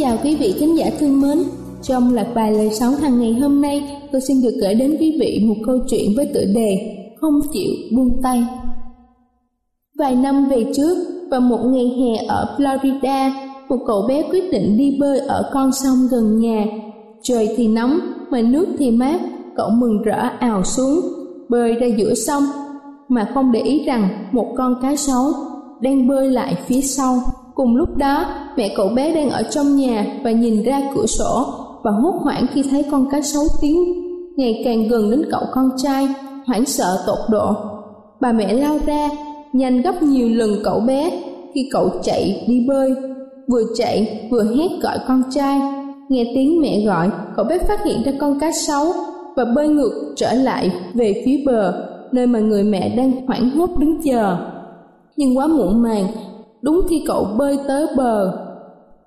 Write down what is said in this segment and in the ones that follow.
Chào quý vị khán giả thương mến. Trong loạt bài lời sống hàng ngày hôm nay, tôi xin được gửi đến quý vị một câu chuyện với tựa đề Không chịu buông tay. Vài năm về trước, vào một ngày hè ở Florida, một cậu bé quyết định đi bơi ở con sông gần nhà. Trời thì nóng, mà nước thì mát, cậu mừng rỡ ào xuống, bơi ra giữa sông, mà không để ý rằng một con cá sấu đang bơi lại phía sau. Cùng lúc đó, mẹ cậu bé đang ở trong nhà và nhìn ra cửa sổ và hốt hoảng khi thấy con cá sấu tiến ngày càng gần đến cậu con trai, hoảng sợ tột độ. Bà mẹ lao ra, nhanh gấp nhiều lần cậu bé khi cậu chạy đi bơi, vừa chạy vừa hét gọi con trai. Nghe tiếng mẹ gọi, cậu bé phát hiện ra con cá sấu và bơi ngược trở lại về phía bờ, nơi mà người mẹ đang hoảng hốt đứng chờ. Nhưng quá muộn màng, đúng khi cậu bơi tới bờ,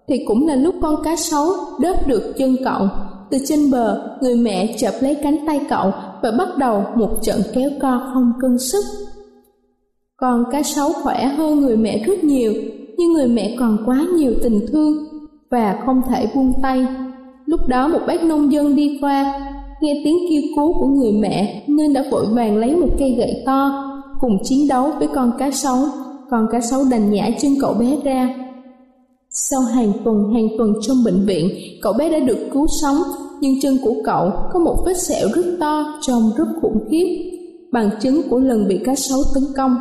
thì cũng là lúc con cá sấu đớp được chân cậu. Từ trên bờ, người mẹ chợp lấy cánh tay cậu và bắt đầu một trận kéo co không cân sức. Con cá sấu khỏe hơn người mẹ rất nhiều, nhưng người mẹ còn quá nhiều tình thương và không thể buông tay. Lúc đó một bác nông dân đi qua, nghe tiếng kêu cứu của người mẹ, nên đã vội vàng lấy một cây gậy to cùng chiến đấu với con cá sấu con cá sấu đành nhả chân cậu bé ra. Sau hàng tuần hàng tuần trong bệnh viện, cậu bé đã được cứu sống, nhưng chân của cậu có một vết sẹo rất to trông rất khủng khiếp, bằng chứng của lần bị cá sấu tấn công.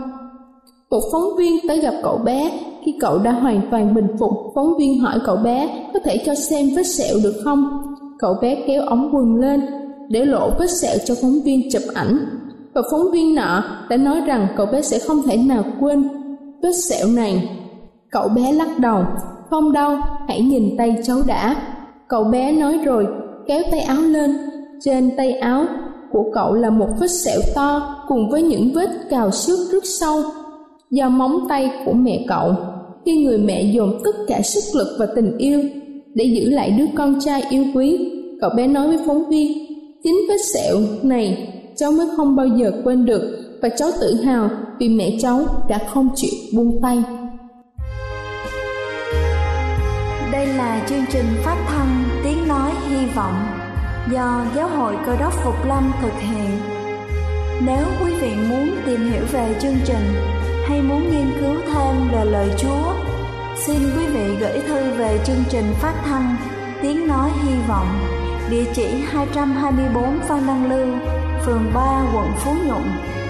Một phóng viên tới gặp cậu bé khi cậu đã hoàn toàn bình phục. Phóng viên hỏi cậu bé có thể cho xem vết sẹo được không? Cậu bé kéo ống quần lên để lộ vết sẹo cho phóng viên chụp ảnh. Và phóng viên nọ đã nói rằng cậu bé sẽ không thể nào quên vết sẹo này. Cậu bé lắc đầu, không đâu, hãy nhìn tay cháu đã. Cậu bé nói rồi, kéo tay áo lên. Trên tay áo của cậu là một vết sẹo to cùng với những vết cào xước rất sâu do móng tay của mẹ cậu. Khi người mẹ dồn tất cả sức lực và tình yêu để giữ lại đứa con trai yêu quý, cậu bé nói với phóng viên, chính vết sẹo này cháu mới không bao giờ quên được và cháu tự hào vì mẹ cháu đã không chịu buông tay. Đây là chương trình phát thanh Tiếng Nói Hy Vọng do Giáo hội Cơ đốc Phục Lâm thực hiện. Nếu quý vị muốn tìm hiểu về chương trình hay muốn nghiên cứu thêm về lời Chúa, xin quý vị gửi thư về chương trình phát thanh Tiếng Nói Hy Vọng, địa chỉ 224 Phan Đăng Lưu, phường 3, quận Phú Nhuận,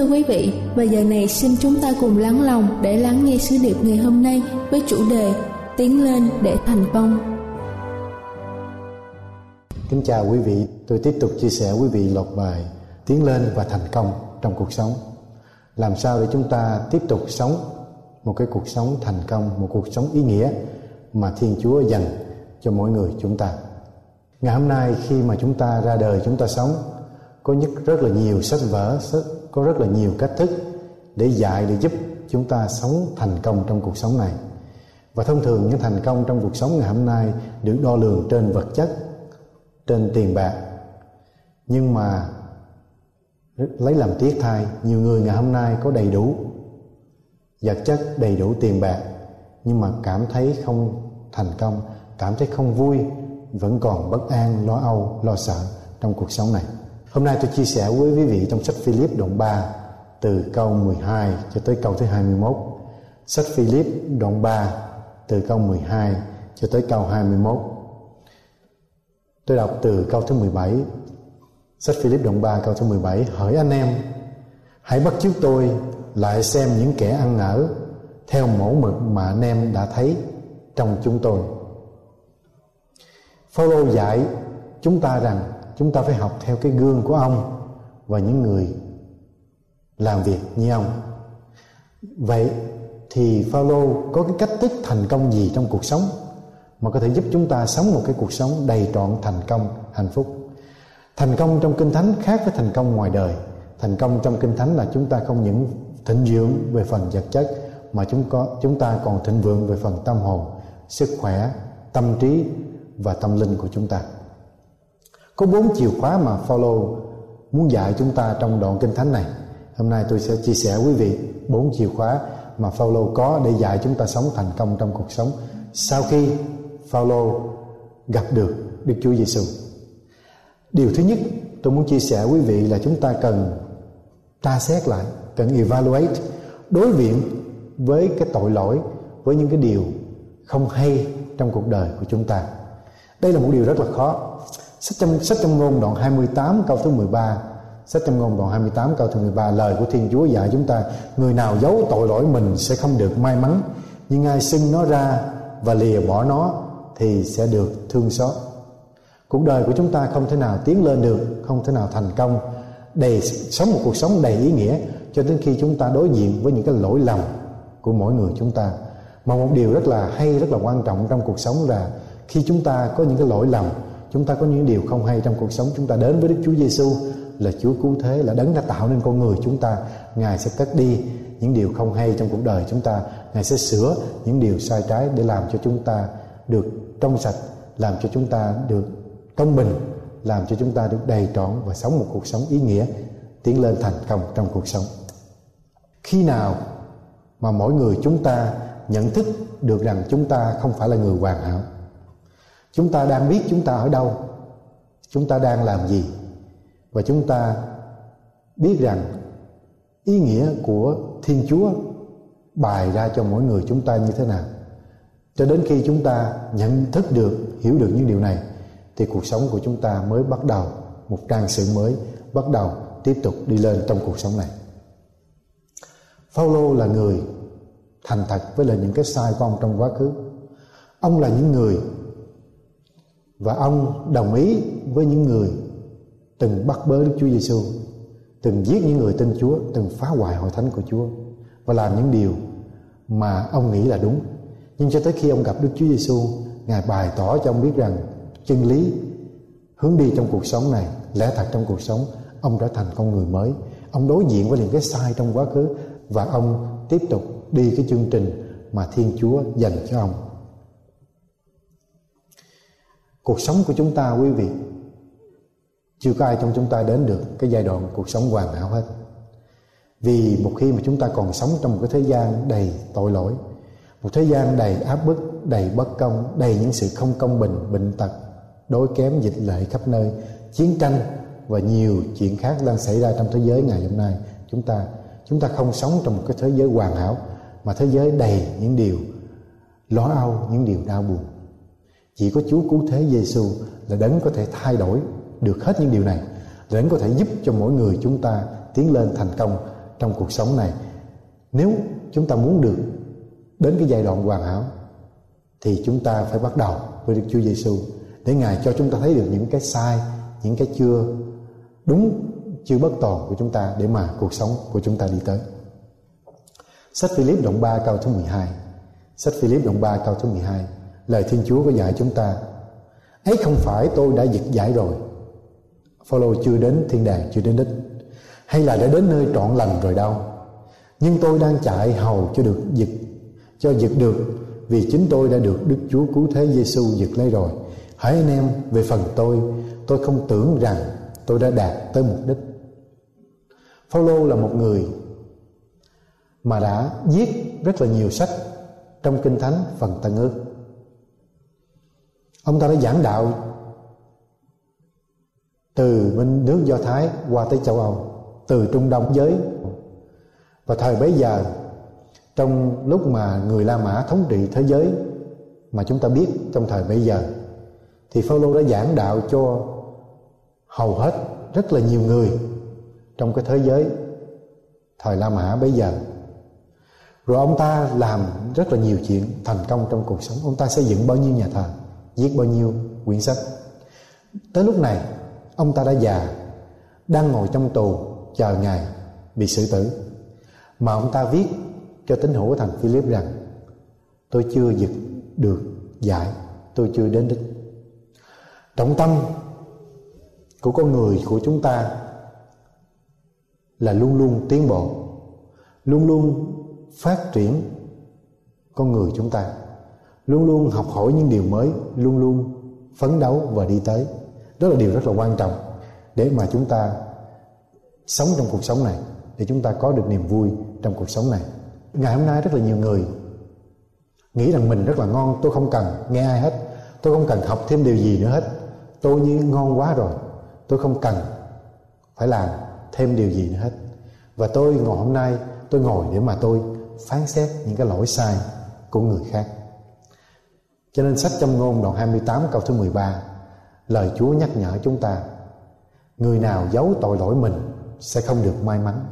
Thưa quý vị, và giờ này xin chúng ta cùng lắng lòng để lắng nghe sứ điệp ngày hôm nay với chủ đề Tiến lên để thành công. Kính chào quý vị, tôi tiếp tục chia sẻ quý vị loạt bài Tiến lên và thành công trong cuộc sống làm sao để chúng ta tiếp tục sống một cái cuộc sống thành công một cuộc sống ý nghĩa mà thiên chúa dành cho mỗi người chúng ta ngày hôm nay khi mà chúng ta ra đời chúng ta sống có nhất rất là nhiều sách vở có rất là nhiều cách thức để dạy, để giúp chúng ta sống thành công trong cuộc sống này. Và thông thường những thành công trong cuộc sống ngày hôm nay được đo lường trên vật chất, trên tiền bạc. Nhưng mà lấy làm tiếc thay, nhiều người ngày hôm nay có đầy đủ vật chất, đầy đủ tiền bạc, nhưng mà cảm thấy không thành công, cảm thấy không vui, vẫn còn bất an, lo âu, lo sợ trong cuộc sống này hôm nay tôi chia sẻ với quý vị trong sách Philip đoạn 3 từ câu 12 cho tới câu thứ 21 sách Philip đoạn 3 từ câu 12 cho tới câu 21 tôi đọc từ câu thứ 17 Sách Philip đoạn 3 câu thứ 17 Hỡi anh em, Hãy bắt chước tôi lại xem những kẻ ăn ở Theo mẫu mực mà anh em đã thấy trong chúng tôi. Phaolô dạy chúng ta rằng chúng ta phải học theo cái gương của ông và những người làm việc như ông. Vậy thì Phaolô có cái cách thức thành công gì trong cuộc sống mà có thể giúp chúng ta sống một cái cuộc sống đầy trọn thành công, hạnh phúc? thành công trong kinh thánh khác với thành công ngoài đời thành công trong kinh thánh là chúng ta không những thịnh vượng về phần vật chất mà chúng có chúng ta còn thịnh vượng về phần tâm hồn sức khỏe tâm trí và tâm linh của chúng ta có bốn chìa khóa mà follow muốn dạy chúng ta trong đoạn kinh thánh này. Hôm nay tôi sẽ chia sẻ quý vị bốn chìa khóa mà Phaolô có để dạy chúng ta sống thành công trong cuộc sống. Sau khi Phaolô gặp được Đức Chúa Giêsu điều thứ nhất tôi muốn chia sẻ quý vị là chúng ta cần tra xét lại, cần evaluate đối diện với cái tội lỗi, với những cái điều không hay trong cuộc đời của chúng ta. Đây là một điều rất là khó sách trong sách trong ngôn đoạn 28 câu thứ 13 sách trong ngôn đoạn 28 câu thứ 13 lời của Thiên Chúa dạy chúng ta, người nào giấu tội lỗi mình sẽ không được may mắn. Nhưng ai xưng nó ra và lìa bỏ nó thì sẽ được thương xót. Cuộc đời của chúng ta không thể nào tiến lên được, không thể nào thành công. Đầy sống một cuộc sống đầy ý nghĩa, cho đến khi chúng ta đối diện với những cái lỗi lầm của mỗi người chúng ta. Mà một điều rất là hay, rất là quan trọng trong cuộc sống là khi chúng ta có những cái lỗi lầm chúng ta có những điều không hay trong cuộc sống. Chúng ta đến với Đức Chúa Giêsu là Chúa cứu thế, là đấng đã tạo nên con người chúng ta. Ngài sẽ cất đi những điều không hay trong cuộc đời chúng ta. Ngài sẽ sửa những điều sai trái để làm cho chúng ta được trong sạch, làm cho chúng ta được công bình, làm cho chúng ta được đầy trọn và sống một cuộc sống ý nghĩa, tiến lên thành công trong cuộc sống. Khi nào mà mỗi người chúng ta nhận thức được rằng chúng ta không phải là người hoàn hảo? Chúng ta đang biết chúng ta ở đâu. Chúng ta đang làm gì? Và chúng ta biết rằng ý nghĩa của thiên chúa bài ra cho mỗi người chúng ta như thế nào. Cho đến khi chúng ta nhận thức được, hiểu được những điều này, thì cuộc sống của chúng ta mới bắt đầu, một trang sử mới bắt đầu tiếp tục đi lên trong cuộc sống này. Phaolô là người thành thật với lại những cái sai của ông trong quá khứ. Ông là những người và ông đồng ý với những người từng bắt bớ Đức Chúa Giêsu, từng giết những người tin Chúa, từng phá hoại hội thánh của Chúa và làm những điều mà ông nghĩ là đúng. Nhưng cho tới khi ông gặp Đức Chúa Giêsu, Ngài bày tỏ cho ông biết rằng chân lý hướng đi trong cuộc sống này lẽ thật trong cuộc sống ông trở thành con người mới ông đối diện với những cái sai trong quá khứ và ông tiếp tục đi cái chương trình mà thiên chúa dành cho ông cuộc sống của chúng ta, quý vị, chưa có ai trong chúng ta đến được cái giai đoạn cuộc sống hoàn hảo hết. Vì một khi mà chúng ta còn sống trong một cái thế gian đầy tội lỗi, một thế gian đầy áp bức, đầy bất công, đầy những sự không công bình, bệnh tật đối kém, dịch lệ khắp nơi, chiến tranh và nhiều chuyện khác đang xảy ra trong thế giới ngày hôm nay, chúng ta chúng ta không sống trong một cái thế giới hoàn hảo, mà thế giới đầy những điều lo âu, những điều đau buồn chỉ có Chúa cứu thế Giêsu là đấng có thể thay đổi được hết những điều này là đấng có thể giúp cho mỗi người chúng ta tiến lên thành công trong cuộc sống này. Nếu chúng ta muốn được đến cái giai đoạn hoàn hảo thì chúng ta phải bắt đầu với Đức Chúa Giêsu để Ngài cho chúng ta thấy được những cái sai, những cái chưa đúng, chưa bất toàn của chúng ta để mà cuộc sống của chúng ta đi tới. Sách Philip đoạn 3 câu thứ 12 Sách Philip đoạn 3 câu thứ 12 Lời Thiên Chúa có dạy chúng ta, ấy không phải tôi đã dịch giải rồi. Phaolô chưa đến thiên đàng, chưa đến đích, hay là đã đến nơi trọn lành rồi đâu. Nhưng tôi đang chạy hầu cho được dịch, cho dịch được, vì chính tôi đã được Đức Chúa cứu thế Giêsu giật lấy rồi. Hỡi anh em, về phần tôi tôi không tưởng rằng tôi đã đạt tới mục đích. Phaolô là một người mà đã viết rất là nhiều sách trong kinh thánh phần Tân ước ông ta đã giảng đạo từ bên nước Do Thái qua tới châu Âu, từ Trung Đông giới. Và thời bấy giờ, trong lúc mà người La Mã thống trị thế giới mà chúng ta biết trong thời bấy giờ, thì Phaolô đã giảng đạo cho hầu hết rất là nhiều người trong cái thế giới thời La Mã bấy giờ. Rồi ông ta làm rất là nhiều chuyện thành công trong cuộc sống. Ông ta xây dựng bao nhiêu nhà thờ? Viết bao nhiêu quyển sách. Tới lúc này, ông ta đã già, đang ngồi trong tù chờ ngày bị xử tử. Mà ông ta viết cho tín hữu thành Philip rằng, tôi chưa giật được giải, tôi chưa đến đích. Trọng tâm của con người của chúng ta là luôn luôn tiến bộ, luôn luôn phát triển con người chúng ta luôn luôn học hỏi những điều mới, luôn luôn phấn đấu và đi tới. Đó là điều rất là quan trọng để mà chúng ta sống trong cuộc sống này, để chúng ta có được niềm vui trong cuộc sống này. Ngày hôm nay rất là nhiều người nghĩ rằng mình rất là ngon, tôi không cần nghe ai hết, tôi không cần học thêm điều gì nữa hết. Tôi như ngon quá rồi, tôi không cần phải làm thêm điều gì nữa hết. Và tôi ngồi hôm nay, tôi ngồi để mà tôi phán xét những cái lỗi sai của người khác cho nên sách châm ngôn đoạn 28 câu thứ 13 Lời Chúa nhắc nhở chúng ta Người nào giấu tội lỗi mình Sẽ không được may mắn.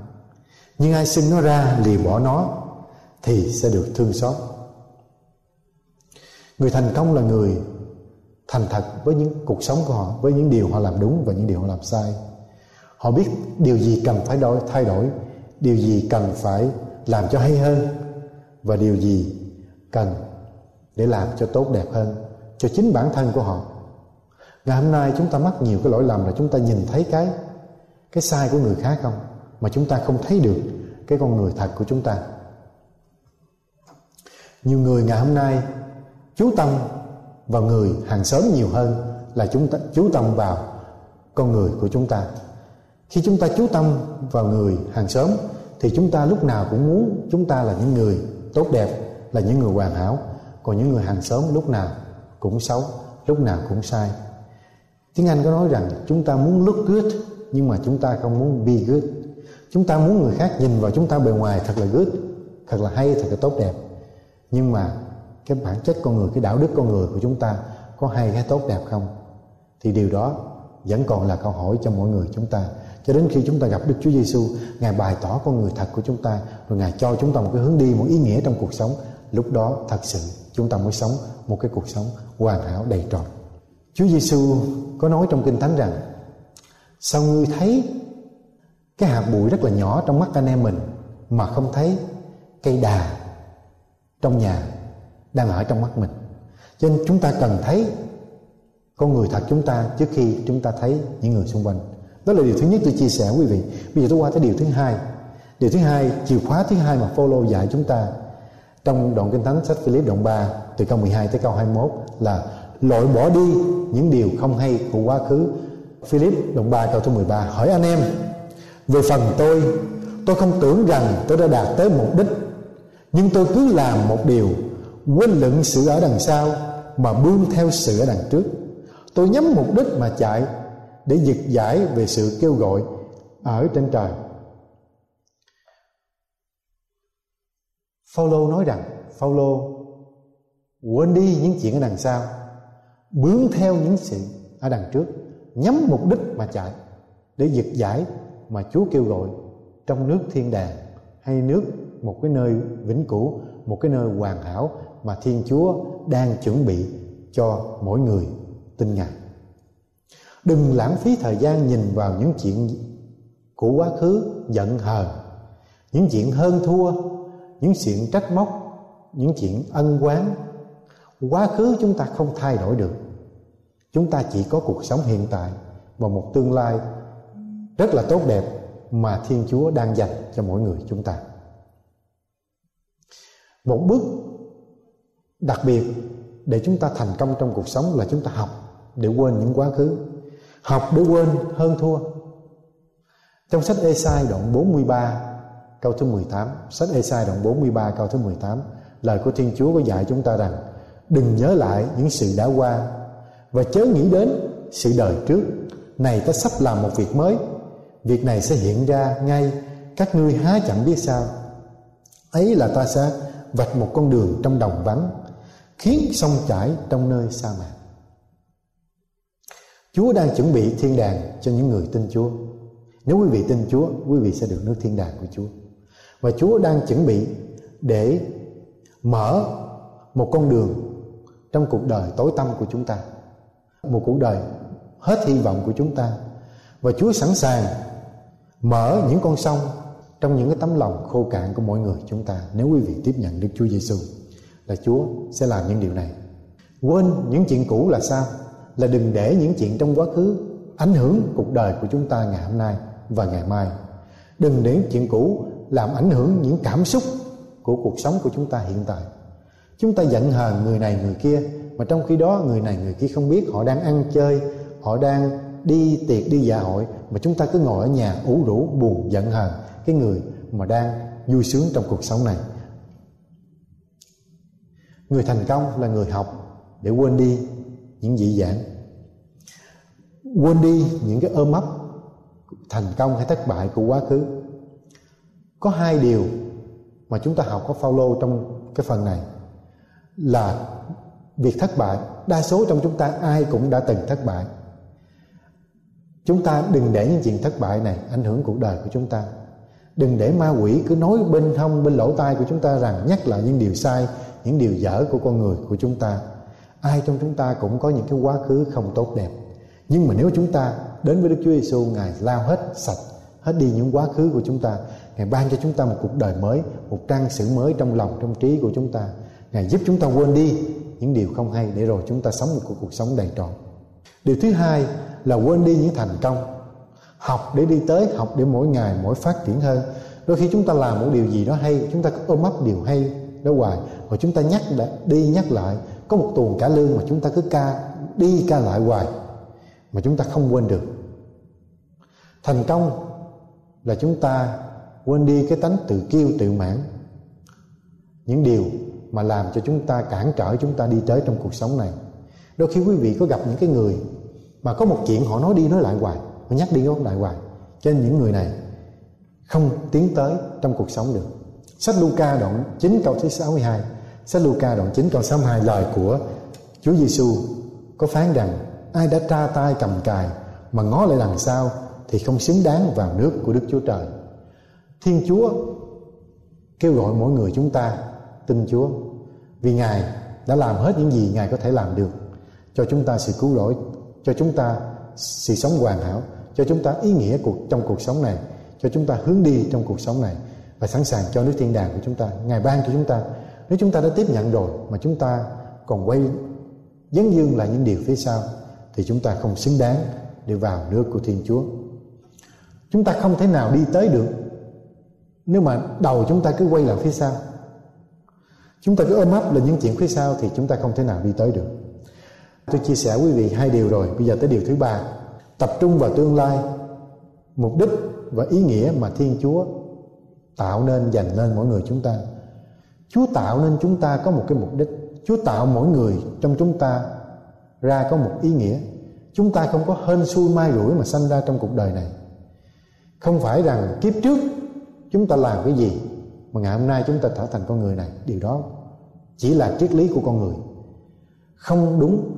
Nhưng ai xin nó ra lìa bỏ nó Thì sẽ được thương xót. Người thành công là người Thành thật với những cuộc sống của họ Với những điều họ làm đúng và những điều họ làm sai. Họ biết điều gì cần phải đổi, thay đổi Điều gì cần phải làm cho hay hơn Và điều gì cần để làm cho tốt đẹp hơn cho chính bản thân của họ. Ngày hôm nay chúng ta mắc nhiều cái lỗi lầm là chúng ta nhìn thấy cái cái sai của người khác không? Mà chúng ta không thấy được cái con người thật của chúng ta. Nhiều người ngày hôm nay chú tâm vào người hàng xóm nhiều hơn là chúng ta, chú tâm vào con người của chúng ta. Khi chúng ta chú tâm vào người hàng xóm thì chúng ta lúc nào cũng muốn chúng ta là những người tốt đẹp, là những người hoàn hảo còn những người hàng xóm lúc nào cũng xấu, lúc nào cũng sai. Tiếng anh có nói rằng chúng ta muốn look good, nhưng mà chúng ta không muốn be good. Chúng ta muốn người khác nhìn vào chúng ta bề ngoài thật là good, thật là hay, thật là tốt đẹp. Nhưng mà cái bản chất con người, cái đạo đức con người của chúng ta có hay hay tốt đẹp không? Thì điều đó vẫn còn là câu hỏi cho mọi người chúng ta. Cho đến khi chúng ta gặp Đức Chúa Giêsu ngài bày tỏ con người thật của chúng ta, rồi ngài cho chúng ta một cái hướng đi, một ý nghĩa trong cuộc sống, lúc đó thật sự chúng ta mới sống một cái cuộc sống hoàn hảo đầy trọn. Chúa Giêsu có nói trong kinh thánh rằng, sao ngươi thấy cái hạt bụi rất là nhỏ trong mắt anh em mình, mà không thấy cây đà trong nhà đang ở trong mắt mình? Cho nên chúng ta cần thấy con người thật chúng ta trước khi chúng ta thấy những người xung quanh. Đó là điều thứ nhất tôi chia sẻ quý vị. Bây giờ tôi qua tới điều thứ hai. Điều thứ hai, chìa khóa thứ hai mà Phaolô dạy chúng ta trong đoạn kinh thánh, sách Philip đoạn 3 từ câu 12 tới câu 21 là, loại bỏ đi những điều không hay của quá khứ. Philip đoạn 3 câu thứ 13 hỏi anh em, về phần tôi tôi không tưởng rằng tôi đã đạt tới mục đích, nhưng tôi cứ làm một điều, quên lựng sự ở đằng sau mà bươn theo sự ở đằng trước. Tôi nhắm mục đích mà chạy để giật giải về sự kêu gọi ở trên trời. Phaolô nói rằng Phaolô quên đi những chuyện ở đằng sau bướng theo những sự ở đằng trước nhắm mục đích mà chạy để giật giải mà Chúa kêu gọi trong nước thiên đàng hay nước một cái nơi vĩnh cửu một cái nơi hoàn hảo mà Thiên Chúa đang chuẩn bị cho mỗi người tin Ngài. Đừng lãng phí thời gian nhìn vào những chuyện của quá khứ giận hờn, những chuyện hơn thua, những chuyện trách móc, những chuyện ân oán. Quá khứ chúng ta không thay đổi được. Chúng ta chỉ có cuộc sống hiện tại và một tương lai rất là tốt đẹp mà Thiên Chúa đang dành cho mỗi người chúng ta. Một bước đặc biệt để chúng ta thành công trong cuộc sống là chúng ta học để quên những quá khứ học để quên hơn thua trong sách Esai đoạn 43 câu thứ 18 sách Esai đoạn 43 câu thứ 18 lời của Thiên Chúa có dạy chúng ta rằng, đừng nhớ lại những sự đã qua và chớ nghĩ đến sự đời trước. Này ta sắp làm một việc mới. Việc này sẽ hiện ra ngay. Các ngươi há chẳng biết sao. Ấy là ta sẽ vạch một con đường trong đồng vắng, khiến sông chảy trong nơi sa mạc. Chúa đang chuẩn bị thiên đàng cho những người tin Chúa. Nếu quý vị tin Chúa, quý vị sẽ được nước thiên đàng của Chúa và Chúa đang chuẩn bị để mở một con đường trong cuộc đời tối tăm của chúng ta, một cuộc đời hết hy vọng của chúng ta và Chúa sẵn sàng mở những con sông trong những cái tấm lòng khô cạn của mỗi người chúng ta nếu quý vị tiếp nhận Đức Chúa Giêsu là Chúa sẽ làm những điều này. Quên những chuyện cũ là sao? Là đừng để những chuyện trong quá khứ ảnh hưởng cuộc đời của chúng ta ngày hôm nay và ngày mai. Đừng để chuyện cũ làm ảnh hưởng những cảm xúc của cuộc sống của chúng ta hiện tại. Chúng ta giận hờn người này người kia mà trong khi đó người này người kia không biết họ đang ăn chơi, họ đang đi tiệc đi dạ hội mà chúng ta cứ ngồi ở nhà ủ rũ buồn giận hờn cái người mà đang vui sướng trong cuộc sống này người thành công là người học để quên đi những dị dạng quên đi những cái ôm ấp thành công hay thất bại của quá khứ có hai điều mà chúng ta học có Phaolô trong cái phần này là việc thất bại. Đa số trong chúng ta ai cũng đã từng thất bại. Chúng ta đừng để những chuyện thất bại này ảnh hưởng cuộc đời của chúng ta. Đừng để ma quỷ cứ nói bên hông, bên lỗ tai của chúng ta rằng nhắc lại những điều sai, những điều dở của con người của chúng ta. Ai trong chúng ta cũng có những cái quá khứ không tốt đẹp. Nhưng mà nếu chúng ta đến với Đức Chúa Giêsu ngài lao hết sạch, hết đi những quá khứ của chúng ta ngài ban cho chúng ta một cuộc đời mới, một trang sử mới trong lòng, trong trí của chúng ta. Ngài giúp chúng ta quên đi những điều không hay để rồi chúng ta sống một cuộc sống đầy trọn. Điều thứ hai là quên đi những thành công. Học để đi tới, học để mỗi ngày mỗi phát triển hơn. Đôi khi chúng ta làm một điều gì đó hay, chúng ta cứ ôm ấp điều hay, đó hoài. Rồi chúng ta nhắc đi nhắc lại. Có một tuần cả lương mà chúng ta cứ ca, đi ca lại hoài mà chúng ta không quên được. Thành công là chúng ta quên đi cái tánh tự kiêu tự mãn. Những điều mà làm cho chúng ta cản trở chúng ta đi tới trong cuộc sống này. Đôi khi quý vị có gặp những cái người mà có một chuyện họ nói đi nói lại hoài, họ nhắc đi nói lại hoài. Cho nên những người này không tiến tới trong cuộc sống được. Sách Luca đoạn 9 câu thứ 62 sách Luca đoạn 9 câu 62 lời của Chúa Giêsu có phán rằng, ai đã tra tay cầm cài mà ngó lại đằng sau thì không xứng đáng vào nước của Đức Chúa Trời. Thiên Chúa kêu gọi mỗi người chúng ta tin Chúa. Vì Ngài đã làm hết những gì Ngài có thể làm được cho chúng ta sự cứu rỗi, cho chúng ta sự sống hoàn hảo, cho chúng ta ý nghĩa cuộc, trong cuộc sống này, cho chúng ta hướng đi trong cuộc sống này và sẵn sàng cho nước thiên đàng của chúng ta. Ngài ban cho chúng ta. Nếu chúng ta đã tiếp nhận rồi mà chúng ta còn quay dấn dương lại những điều phía sau, thì chúng ta không xứng đáng để vào nước của thiên chúa. Chúng ta không thể nào đi tới được nếu mà đầu chúng ta cứ quay lại phía sau, chúng ta cứ ôm ấp là những chuyện phía sau thì chúng ta không thể nào đi tới được. Tôi chia sẻ quý vị hai điều rồi, bây giờ tới điều thứ ba. Tập trung vào tương lai, mục đích và ý nghĩa mà thiên chúa tạo nên dành nên mỗi người chúng ta. Chúa tạo nên chúng ta có một cái mục đích. Chúa tạo mỗi người trong chúng ta ra có một ý nghĩa. Chúng ta không có hên xui mai rủi mà sanh ra trong cuộc đời này. Không phải rằng kiếp trước chúng ta làm cái gì mà ngày hôm nay chúng ta trở thành con người này? Điều đó chỉ là triết lý của con người. Không đúng.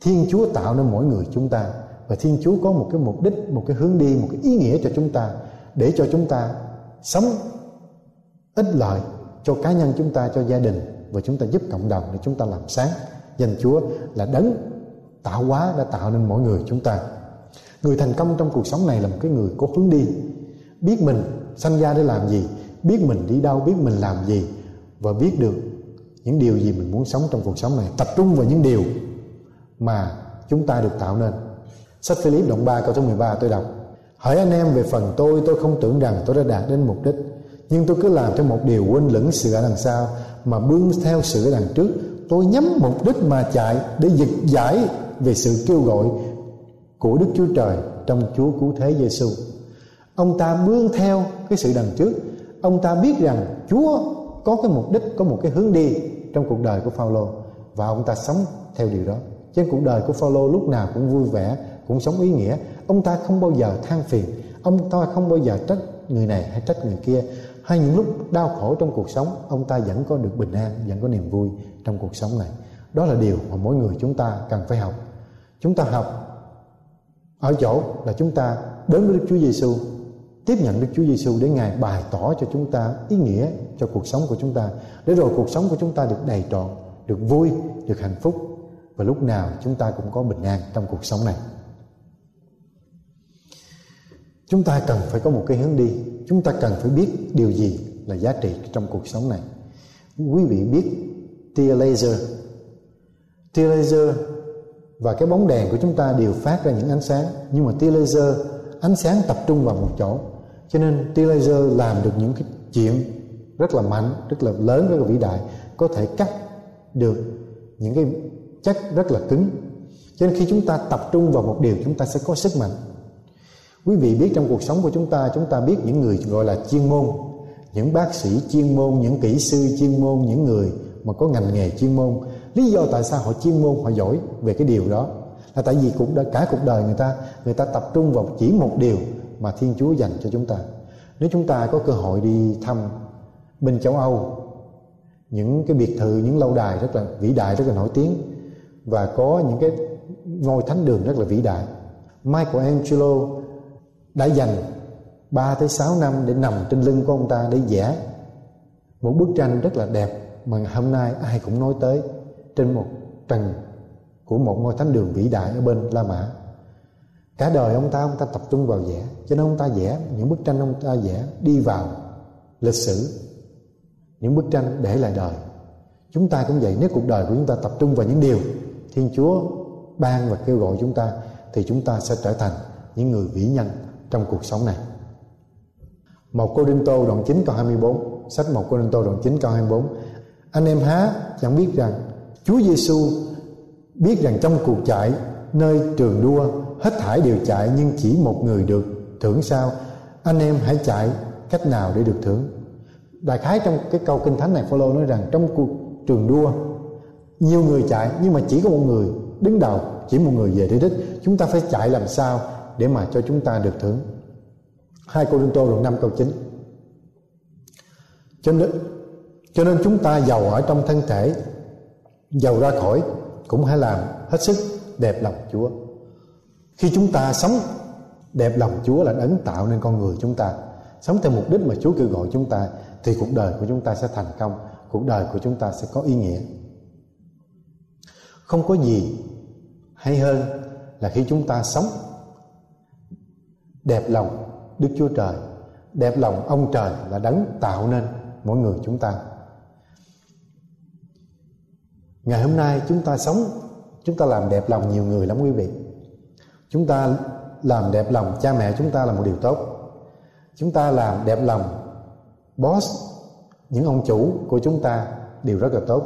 Thiên chúa tạo nên mỗi người chúng ta và thiên chúa có một cái mục đích, một cái hướng đi, một cái ý nghĩa cho chúng ta để cho chúng ta sống ích lợi cho cá nhân chúng ta, cho gia đình và chúng ta giúp cộng đồng để chúng ta làm sáng. Danh chúa là đấng tạo hóa đã tạo nên mỗi người chúng ta. Người thành công trong cuộc sống này là một cái người có hướng đi, biết mình sanh ra để làm gì, biết mình đi đâu, biết mình làm gì, và biết được những điều gì mình muốn sống trong cuộc sống này. Tập trung vào những điều mà chúng ta được tạo nên. Sách Philip đoạn 3 câu số 13 tôi đọc. Hỏi anh em, về phần tôi tôi không tưởng rằng tôi đã đạt đến mục đích, nhưng tôi cứ làm theo một điều quên lửng sự ở đằng sau, mà bươn theo sự ở đằng trước. Tôi nhắm mục đích mà chạy để giật giải về sự kêu gọi của Đức Chúa Trời trong Chúa cứu thế Giêsu. Ông ta bươn theo cái sự đằng trước, ông ta biết rằng Chúa có cái mục đích, có một cái hướng đi trong cuộc đời của Phaolô và ông ta sống theo điều đó. Trên cuộc đời của Phaolô lúc nào cũng vui vẻ, cũng sống ý nghĩa. Ông ta không bao giờ than phiền, ông ta không bao giờ trách người này hay trách người kia. Hay những lúc đau khổ trong cuộc sống, ông ta vẫn có được bình an, vẫn có niềm vui trong cuộc sống này. Đó là điều mà mỗi người chúng ta cần phải học. Chúng ta học ở chỗ là chúng ta đến với Đức Chúa Giêsu tiếp nhận Đức Chúa Giêsu để Ngài bày tỏ cho chúng ta ý nghĩa cho cuộc sống của chúng ta, để rồi cuộc sống của chúng ta được đầy trọn, được vui, được hạnh phúc. Và lúc nào chúng ta cũng có bình an trong cuộc sống này. Chúng ta cần phải có một cái hướng đi. Chúng ta cần phải biết điều gì là giá trị trong cuộc sống này. Quý vị biết tia laser tia laser và cái bóng đèn của chúng ta đều phát ra những ánh sáng. Nhưng mà tia laser ánh sáng tập trung vào một chỗ cho nên tia laser làm được những cái chuyện rất là mạnh, rất là lớn, rất là vĩ đại, có thể cắt được những cái chất rất là cứng. Cho nên khi chúng ta tập trung vào một điều, chúng ta sẽ có sức mạnh. Quý vị biết trong cuộc sống của chúng ta chúng ta biết những người gọi là chuyên môn, những bác sĩ chuyên môn, những kỹ sư chuyên môn, những người mà có ngành nghề chuyên môn. Lý do tại sao họ chuyên môn, họ giỏi về cái điều đó là tại vì cũng đã cả cuộc đời người ta người ta tập trung vào chỉ một điều mà Thiên Chúa dành cho chúng ta. Nếu chúng ta có cơ hội đi thăm bên châu Âu, những cái biệt thự, những lâu đài rất là vĩ đại, rất là nổi tiếng, và có những cái ngôi thánh đường rất là vĩ đại, Michelangelo đã dành 3 tới 6 năm để nằm trên lưng của ông ta để vẽ một bức tranh rất là đẹp mà hôm nay ai cũng nói tới trên một trần của một ngôi thánh đường vĩ đại ở bên La Mã cả đời ông ta ông ta tập trung vào vẽ. Cho nên ông ta vẽ những bức tranh, ông ta vẽ đi vào lịch sử, những bức tranh để lại đời. Chúng ta cũng vậy, nếu cuộc đời của chúng ta tập trung vào những điều thiên chúa ban và kêu gọi chúng ta, thì chúng ta sẽ trở thành những người vĩ nhân trong cuộc sống này. Một Cô Đinh Tô đoạn 9 câu 24 Sách một Cô Đinh Tô đoạn 9 câu 24 Anh em há chẳng biết rằng Chúa Giêsu biết rằng trong cuộc chạy nơi trường đua, hết thải đều chạy nhưng chỉ một người được thưởng sao? Anh em hãy chạy, cách nào để được thưởng? Đại khái trong cái câu kinh thánh này Phaolô nói rằng trong cuộc trường đua, nhiều người chạy nhưng mà chỉ có một người đứng đầu, chỉ một người về đến đích. Chúng ta phải chạy làm sao để mà cho chúng ta được thưởng? Hai câu tô đoạn năm câu chín. Cho nên cho nên chúng ta giàu ở trong thân thể, giàu ra khỏi cũng hãy làm hết sức đẹp lòng Chúa. Khi chúng ta sống đẹp lòng Chúa là đấng tạo nên con người chúng ta, sống theo mục đích mà Chúa kêu gọi chúng ta, thì cuộc đời của chúng ta sẽ thành công, cuộc đời của chúng ta sẽ có ý nghĩa. Không có gì hay hơn là khi chúng ta sống đẹp lòng Đức Chúa Trời, đẹp lòng ông trời là đấng tạo nên mỗi người chúng ta. Ngày hôm nay chúng ta sống chúng ta làm đẹp lòng nhiều người lắm quý vị. Chúng ta làm đẹp lòng cha mẹ chúng ta là một điều tốt. Chúng ta làm đẹp lòng boss, những ông chủ của chúng ta đều rất là tốt.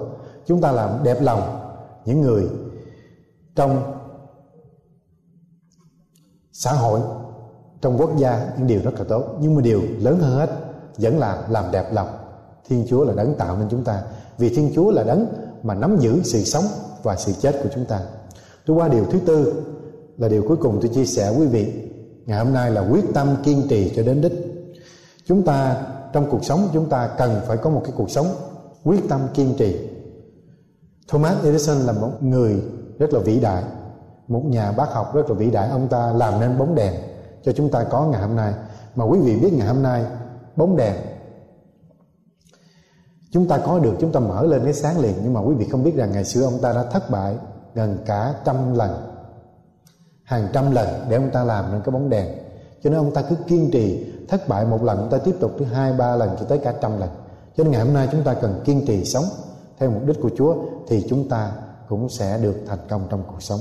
Chúng ta làm đẹp lòng những người trong xã hội, trong quốc gia, những điều rất là tốt. Nhưng mà điều lớn hơn hết vẫn là làm đẹp lòng. Thiên chúa là đấng tạo nên chúng ta. Vì thiên chúa là đấng mà nắm giữ sự sống và sự chết của chúng ta. Tôi qua điều thứ tư là điều cuối cùng tôi chia sẻ quý vị. Ngày hôm nay là quyết tâm kiên trì cho đến đích. Chúng ta, trong cuộc sống chúng ta cần phải có một cái cuộc sống quyết tâm kiên trì. Thomas Edison là một người rất là vĩ đại. Một nhà bác học rất là vĩ đại. Ông ta làm nên bóng đèn cho chúng ta có ngày hôm nay. Mà quý vị biết ngày hôm nay, bóng đèn chúng ta có được, chúng ta mở lên cái sáng liền. Nhưng mà quý vị không biết rằng ngày xưa ông ta đã thất bại gần cả trăm lần, hàng trăm lần để ông ta làm nên cái bóng đèn. Cho nên ông ta cứ kiên trì thất bại một lần, ông ta tiếp tục thứ hai, ba lần cho tới cả trăm lần. Cho nên ngày hôm nay chúng ta cần kiên trì sống theo mục đích của Chúa thì chúng ta cũng sẽ được thành công trong cuộc sống.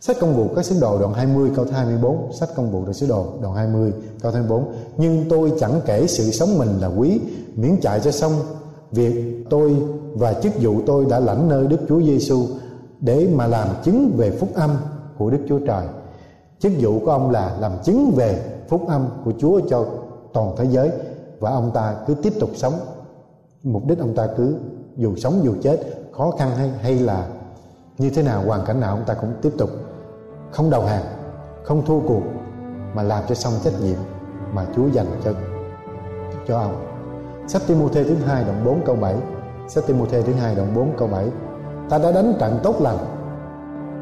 Sách công vụ các sứ đồ đoạn 20 câu 24 Sách công vụ các sứ đồ đoạn 20 câu 24 Nhưng tôi chẳng kể sự sống mình là quý Miễn chạy cho xong Việc tôi và chức vụ tôi đã lãnh nơi Đức Chúa Giêsu Để mà làm chứng về phúc âm của Đức Chúa Trời. Chức vụ của ông là làm chứng về phúc âm của Chúa cho toàn thế giới Và ông ta cứ tiếp tục sống. Mục đích ông ta cứ dù sống dù chết Khó khăn hay, hay là như thế nào hoàn cảnh nào ông ta cũng tiếp tục không đầu hàng không thua cuộc mà làm cho xong trách nhiệm mà Chúa dành cho cho ông sách Timôthê thứ hai đoạn 4 câu 7 sách Timôthê thứ hai đoạn 4 câu 7 ta đã đánh trận tốt lành.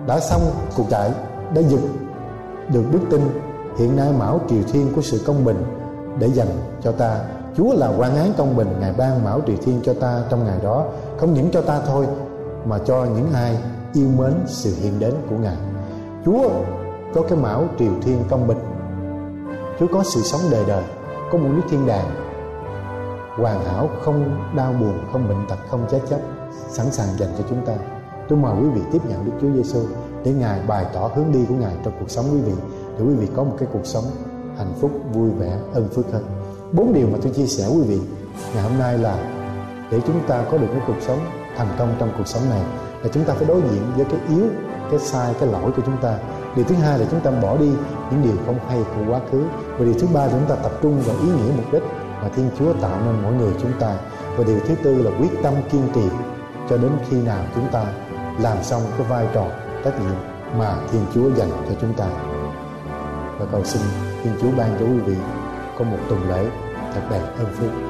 Đã xong cuộc chạy đã dựng được đức tin, hiện nay mão triều thiên của sự công bình để dành cho ta. Chúa là quan án công bình, Ngài ban mão triều thiên cho ta trong ngày đó. Không những cho ta thôi, Mà cho những ai yêu mến sự hiện đến của Ngài. Chúa có cái mão triều thiên công bình. Chúa có sự sống đời đời, Có một nước thiên đàng. Hoàn hảo không đau buồn Không bệnh tật không chết chóc Sẵn sàng dành cho chúng ta. Tôi mời quý vị tiếp nhận Đức Chúa Giêsu Để Ngài bày tỏ hướng đi của Ngài trong cuộc sống quý vị Để quý vị có một cái cuộc sống hạnh phúc, vui vẻ, ân phước hơn. Bốn điều mà tôi chia sẻ quý vị Ngày hôm nay là Để chúng ta có được cái cuộc sống thành công trong cuộc sống này Là chúng ta phải đối diện với cái yếu cái sai cái lỗi của chúng ta. Điều thứ hai là chúng ta bỏ đi những điều không hay của quá khứ. Và điều thứ ba là chúng ta tập trung vào ý nghĩa mục đích mà thiên chúa tạo nên mỗi người chúng ta. Và điều thứ tư là quyết tâm kiên trì cho đến khi nào chúng ta làm xong cái vai trò, trách nhiệm mà thiên chúa dành cho chúng ta. Và cầu xin thiên chúa ban cho quý vị có một tuần lễ thật đầy ơn phước